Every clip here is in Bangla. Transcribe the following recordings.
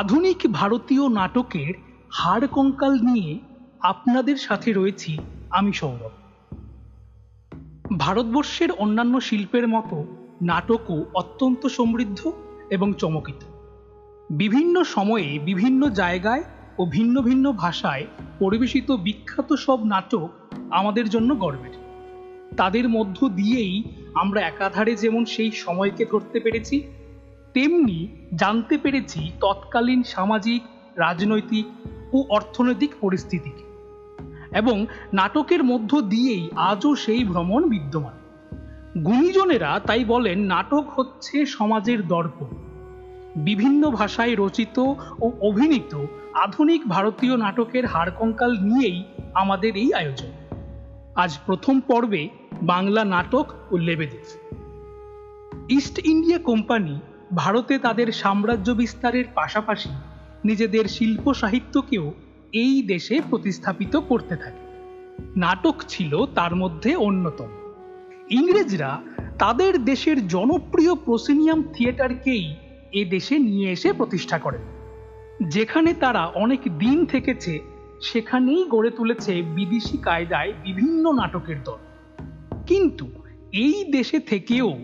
আধুনিক ভারতীয় নাটকের হাড় কঙ্কাল নিয়ে আপনাদের সাথে রয়েছি আমি সৌরভ। ভারতবর্ষের অন্যান্য শিল্পের মতো নাটকও অত্যন্ত সমৃদ্ধ এবং চমকিত। বিভিন্ন সময়ে বিভিন্ন জায়গায় ও ভিন্ন ভিন্ন ভাষায় পরিবেশিত বিখ্যাত সব নাটক আমাদের জন্য গর্বের। তাদের মধ্য দিয়েই আমরা একাধারে যেমন সেই সময়কে ধরতে পেরেছি তেমনি জানতে পেরেছি তৎকালীন সামাজিক, রাজনৈতিক ও অর্থনৈতিক পরিস্থিতিকে এবং নাটকের মধ্য দিয়েই আজও সেই ভ্রমণ বিদ্যমান। গুণীজনেরা তাই বলেন, নাটক হচ্ছে সমাজের দর্পণ। বিভিন্ন ভাষায় রচিত ও অভিনীত আধুনিক ভারতীয় নাটকের হাড়কঙ্কাল নিয়েই আমাদের এই আয়োজন। আজ প্রথম পর্বে বাংলা নাটক ও লেবেদেব ইস্ট ইন্ডিয়া কোম্পানি ভারতে তাদের সাম্রাজ্য বিস্তারের পাশাপাশি নিজেদের শিল্প সাহিত্যকেও এই দেশে প্রতিস্থাপিত করতে থাকে। নাটক ছিল তার মধ্যে অন্যতম। ইংরেজরা তাদের দেশের জনপ্রিয় প্রসিনিয়াম থিয়েটারকেই এ দেশে নিয়ে এসে প্রতিষ্ঠা করেন। যেখানে তারা অনেক দিন থেকেছে, সেখানেই গড়ে তুলেছে বিদেশি কায়দায় বিভিন্ন নাটকের দল। কিন্তু এই দেশে থেকেও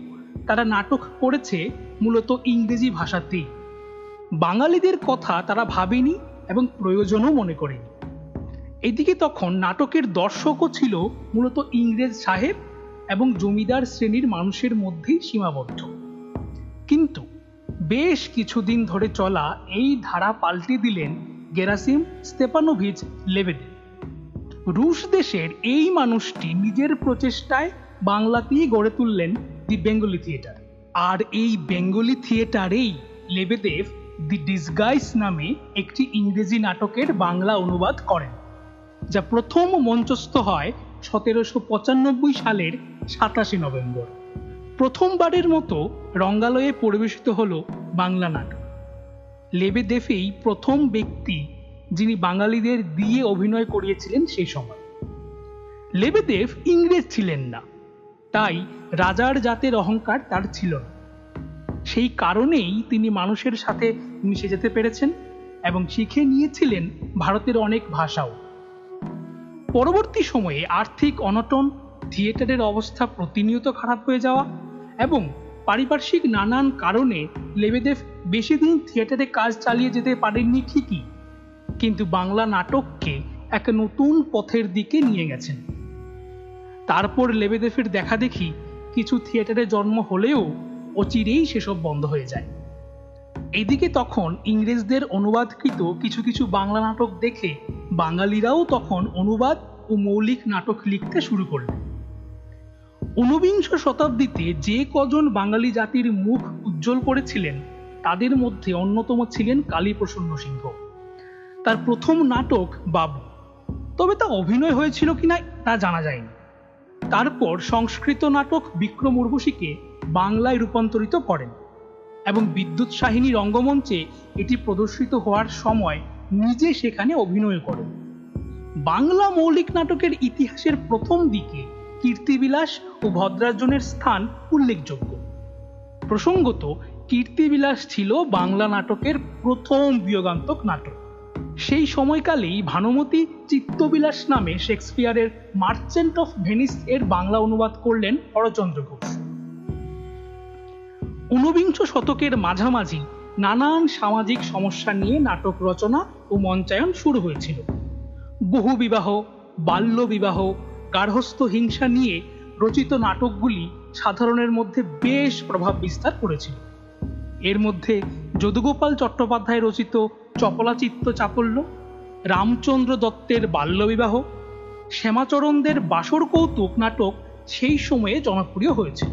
তারা নাটক করেছে মূলত ইংরেজি ভাষাতেই। বাঙালিদের কথা তারা ভাবেনি এবং প্রয়োজনও মনে করেনি। এদিকে তখন নাটকের দর্শকও ছিল মূলত ইংরেজ সাহেব এবং জমিদার শ্রেণির মানুষের মধ্যেই সীমাবদ্ধ। কিন্তু বেশ কিছুদিন ধরে চলা এই ধারা পাল্টে দিলেন গেরাসিম স্তেপানোভিচ লেবেদে রুশ দেশের এই মানুষটি নিজের প্রচেষ্টায় বাংলাতেই গড়ে তুললেন দি বেঙ্গলি থিয়েটার। আর এই বেঙ্গলি থিয়েটারেই লেবেদেব দি ডিসগাইস নামে একটি ইংরেজি নাটকের বাংলা অনুবাদ করেন, যা প্রথম মঞ্চস্থ হয় সতেরোশো পঁচানব্বই সালের সাতাশে নভেম্বর। প্রথমবারের মতো রঙ্গালয়ে পরিবেশিত হল বাংলা নাটক। লেবেদেফেই প্রথম ব্যক্তি যিনি বাঙালিদের দিয়ে অভিনয় করিয়েছিলেন সেই সময়। লেবেদেব ইংরেজ ছিলেন না। তাই রাজার জাতের অহংকার তার ছিল না। সেই কারণেই তিনি মানুষের সাথে মিশে যেতে পেরেছেন এবং শিখে নিয়েছিলেন ভারতের অনেক ভাষাও। পরবর্তী সময়ে আর্থিক অনটন, থিয়েটারের অবস্থা প্রতিনিয়ত খারাপ হয়ে যাওয়া এবং পারিপার্শ্বিক নানান কারণে লেবেদেব বেশি দিন থিয়েটারে কাজ চালিয়ে যেতে পারেননি ঠিকই, কিন্তু বাংলা নাটককে এক নতুন পথের দিকে নিয়ে গেছেন। তারপর লেবেদেফের দেখা দেখি কিছু থিয়েটারে জন্ম হলেও অচিরেই সেসব বন্ধ হয়ে যায়। এদিকে তখন ইংরেজদের অনুবাদকৃত কিছু কিছু বাংলা নাটক দেখে বাঙালিরাও তখন অনুবাদ ও মৌলিক নাটক লিখতে শুরু করলেন। ঊনবিংশ শতাব্দীতে যে কজন বাঙালি জাতির মুখ উজ্জ্বল করেছিলেন, তাদের মধ্যে অন্যতম ছিলেন কালীপ্রসন্ন সিংহ। তার প্রথম নাটক বাবু। তবে তা অভিনয় হয়েছিল কিনা তা জানা যায়নি। তারপর সংস্কৃত নাটক বিক্রম উর্বশীকে বাংলায় রূপান্তরিত করেন এবং বিদ্যুৎ সাহিনী রঙ্গমঞ্চে এটি প্রদর্শিত হওয়ার সময় নিজে সেখানে অভিনয় করেন। বাংলা মৌলিক নাটকের ইতিহাসের প্রথম দিকে কীর্তিবিলাস ও ভদ্রার্জনের স্থান উল্লেখযোগ্য। প্রসঙ্গত, কীর্তিবিলাস ছিল বাংলা নাটকের প্রথম বিয়োগান্তক নাটক। সেই সময়কালেই ভানুমতি চিত্তবিলাস নামে শেক্সপিয়ারের মার্চেন্ট অফ ভেনিস এর বাংলা অনুবাদ করলেন হরচন্দ্র ঘোষ। ঊনবিংশ শতকের মাঝামাঝি নানান সামাজিক সমস্যা নিয়ে নাটক রচনা ও মঞ্চায়ন শুরু হয়েছিল। বহু বিবাহ, বাল্য বিবাহ, গার্হস্থ হিংসা নিয়ে রচিত নাটকগুলি সাধারণের মধ্যে বেশ প্রভাব বিস্তার করেছিল। এর মধ্যে যদুগোপাল চট্টোপাধ্যায় রচিত চপলাচিত্ত চাপল্য রামচন্দ্র দত্তের বাল্যবিবাহ, শ্যামাচরণদের বাসর কৌতুক নাটক সেই সময়ে জনপ্রিয় হয়েছিল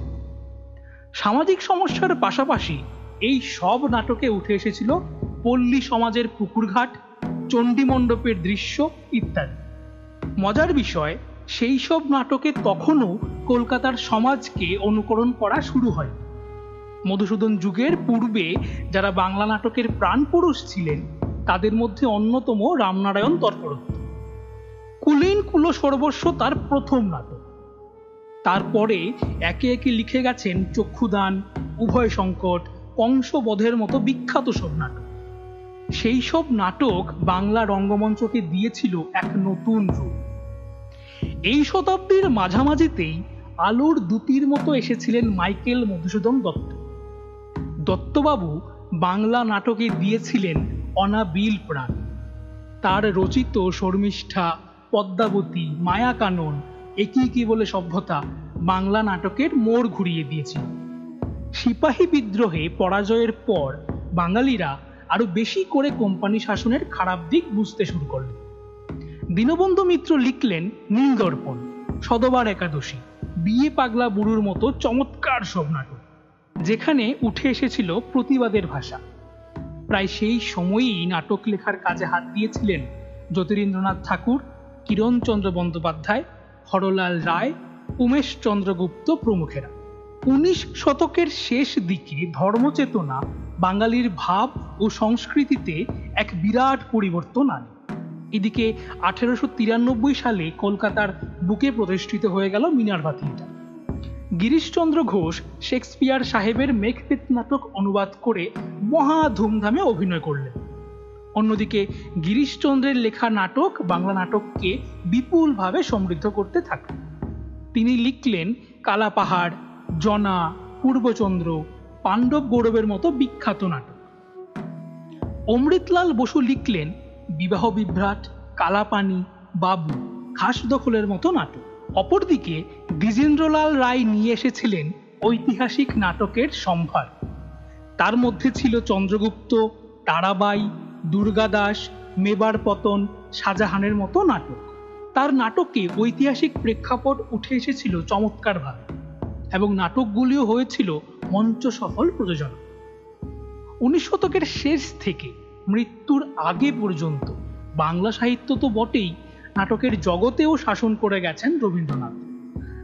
সামাজিক সমস্যার পাশাপাশি এই সব নাটকে উঠে এসেছিল পল্লী সমাজের পুকুরঘাট চণ্ডীমণ্ডপের দৃশ্য ইত্যাদি। মজার বিষয়, সেই সব নাটকে তখনও কলকাতার সমাজকে অনুকরণ করা শুরু হয়। মধুসূদন যুগের পূর্বে যারা বাংলা নাটকের প্রাণপুরুষ ছিলেন, তাদের মধ্যে অন্যতম রামনারায়ণ তর্করত্ন কুলীন কুল সর্বস্ব তার প্রথম নাটক। তারপরে একে একে লিখে গেছেন চক্ষুদান উভয় সংকট কংসবধের মতো বিখ্যাত সব নাটক। সেই সব নাটক বাংলা রঙ্গমঞ্চকে দিয়েছিল এক নতুন রূপ। এই শতাব্দীর মাঝামাঝিতেই আলোর দুটির মতো এসেছিলেন মাইকেল মধুসূদন দত্ত। দত্তবাবু বাংলা নাটকে দিয়েছিলেন অনাবিল প্রাণ। তার রচিত শর্মিষ্ঠা, পদ্মাবতী মায়াকানন একই কি বলে সভ্যতা বাংলা নাটকের মোড় ঘুরিয়ে দিয়েছিল সিপাহী বিদ্রোহে পরাজয়ের পর বাঙালিরা আরও বেশি করে কোম্পানি শাসনের খারাপ দিক বুঝতে শুরু করল দীনবন্ধু মিত্র লিখলেন নীলদর্পণ, সদবার একাদশী, বিয়ে পাগলা বুড়ুর মতো চমৎকার সব নাটক। যেখানে উঠে এসেছিল প্রতিবাদের ভাষা। প্রায় সেই সময়ই নাটক লেখার কাজে হাত দিয়েছিলেন জ্যোতিরিন্দ্রনাথ ঠাকুর, কিরণচন্দ্র বন্দ্যোপাধ্যায়, হরলাল রায়, উমেশ চন্দ্রগুপ্ত প্রমুখেরা। উনিশ শতকের শেষ দিকে ধর্মচেতনা বাঙালির ভাব ও সংস্কৃতিতে এক বিরাট পরিবর্তন আনে। এদিকে আঠেরোশো তিরানব্বই সালে কলকাতার বুকে প্রতিষ্ঠিত হয়ে গেল Minerva theatre. Girishchandra Ghosh Shakespeare সাহেবের মেঘপেত নাটক অনুবাদ করে মহা ধুমধামে অভিনয় করলেন। অন্যদিকে গিরিশচন্দ্রের লেখা নাটক বাংলা নাটককে বিপুলভাবে সমৃদ্ধ করতে থাকে। তিনি লিখলেন কালাপাহাড় জনা, পূর্বচন্দ্র, পাণ্ডব গৌরবের মতো বিখ্যাত নাটক। অমৃতলাল বসু লিখলেন, বিবাহ বিভ্রাট, কালাপানি, বাবু, খাস দখলের মতো নাটক। অপরদিকে দ্বিজেন্দ্রলাল রায় নিয়ে এসেছিলেন ঐতিহাসিক নাটকের সম্ভার। তার মধ্যে ছিল চন্দ্রগুপ্ত, তারাবাই দুর্গাদাস মেবার পতন, শাহজাহানের মতো নাটক। তার নাটকে ঐতিহাসিক প্রেক্ষাপট উঠে এসেছিল চমৎকারভাবে এবং নাটকগুলিও হয়েছিল মঞ্চ সফল প্রযোজনা। উনিশ শতকের শেষ থেকে মৃত্যুর আগে পর্যন্ত বাংলা সাহিত্য তো বটেই নাটকের জগতেও শাসন করে গেছেন রবীন্দ্রনাথ।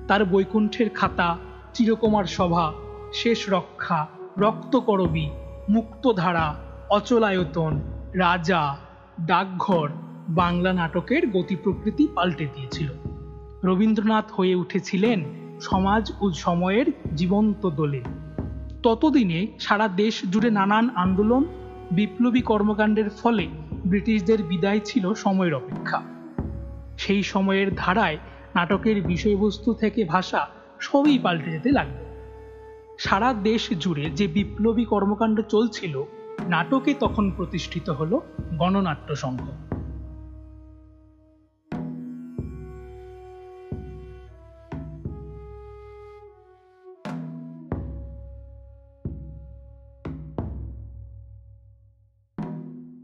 তার বৈকুণ্ঠের খাতা, চিরকুমার সভা, শেষ রক্ষা, রক্তকরবী, মুক্তধারা, অচলায়তন, রাজা, ডাকঘর, বাংলা নাটকের গতি প্রকৃতি পাল্টে দিয়েছিল। রবীন্দ্রনাথ হয়ে উঠেছিলেন সমাজ ও সময়ের জীবন্ত দলিল ততদিনে সারা দেশ জুড়ে নানান আন্দোলন, বিপ্লবী কর্মকাণ্ডের ফলে ব্রিটিশদের বিদায় ছিল সময়ের অপেক্ষা। সেই সময়ের ধারায় নাটকের বিষয়বস্তু থেকে ভাষা সবই পাল্টে যেতে লাগল। সারা দেশ জুড়ে যে বিপ্লবী কর্মকাণ্ড চলছিল, নাটকে তখন প্রতিষ্ঠিত হল গণনাট্য সংঘ।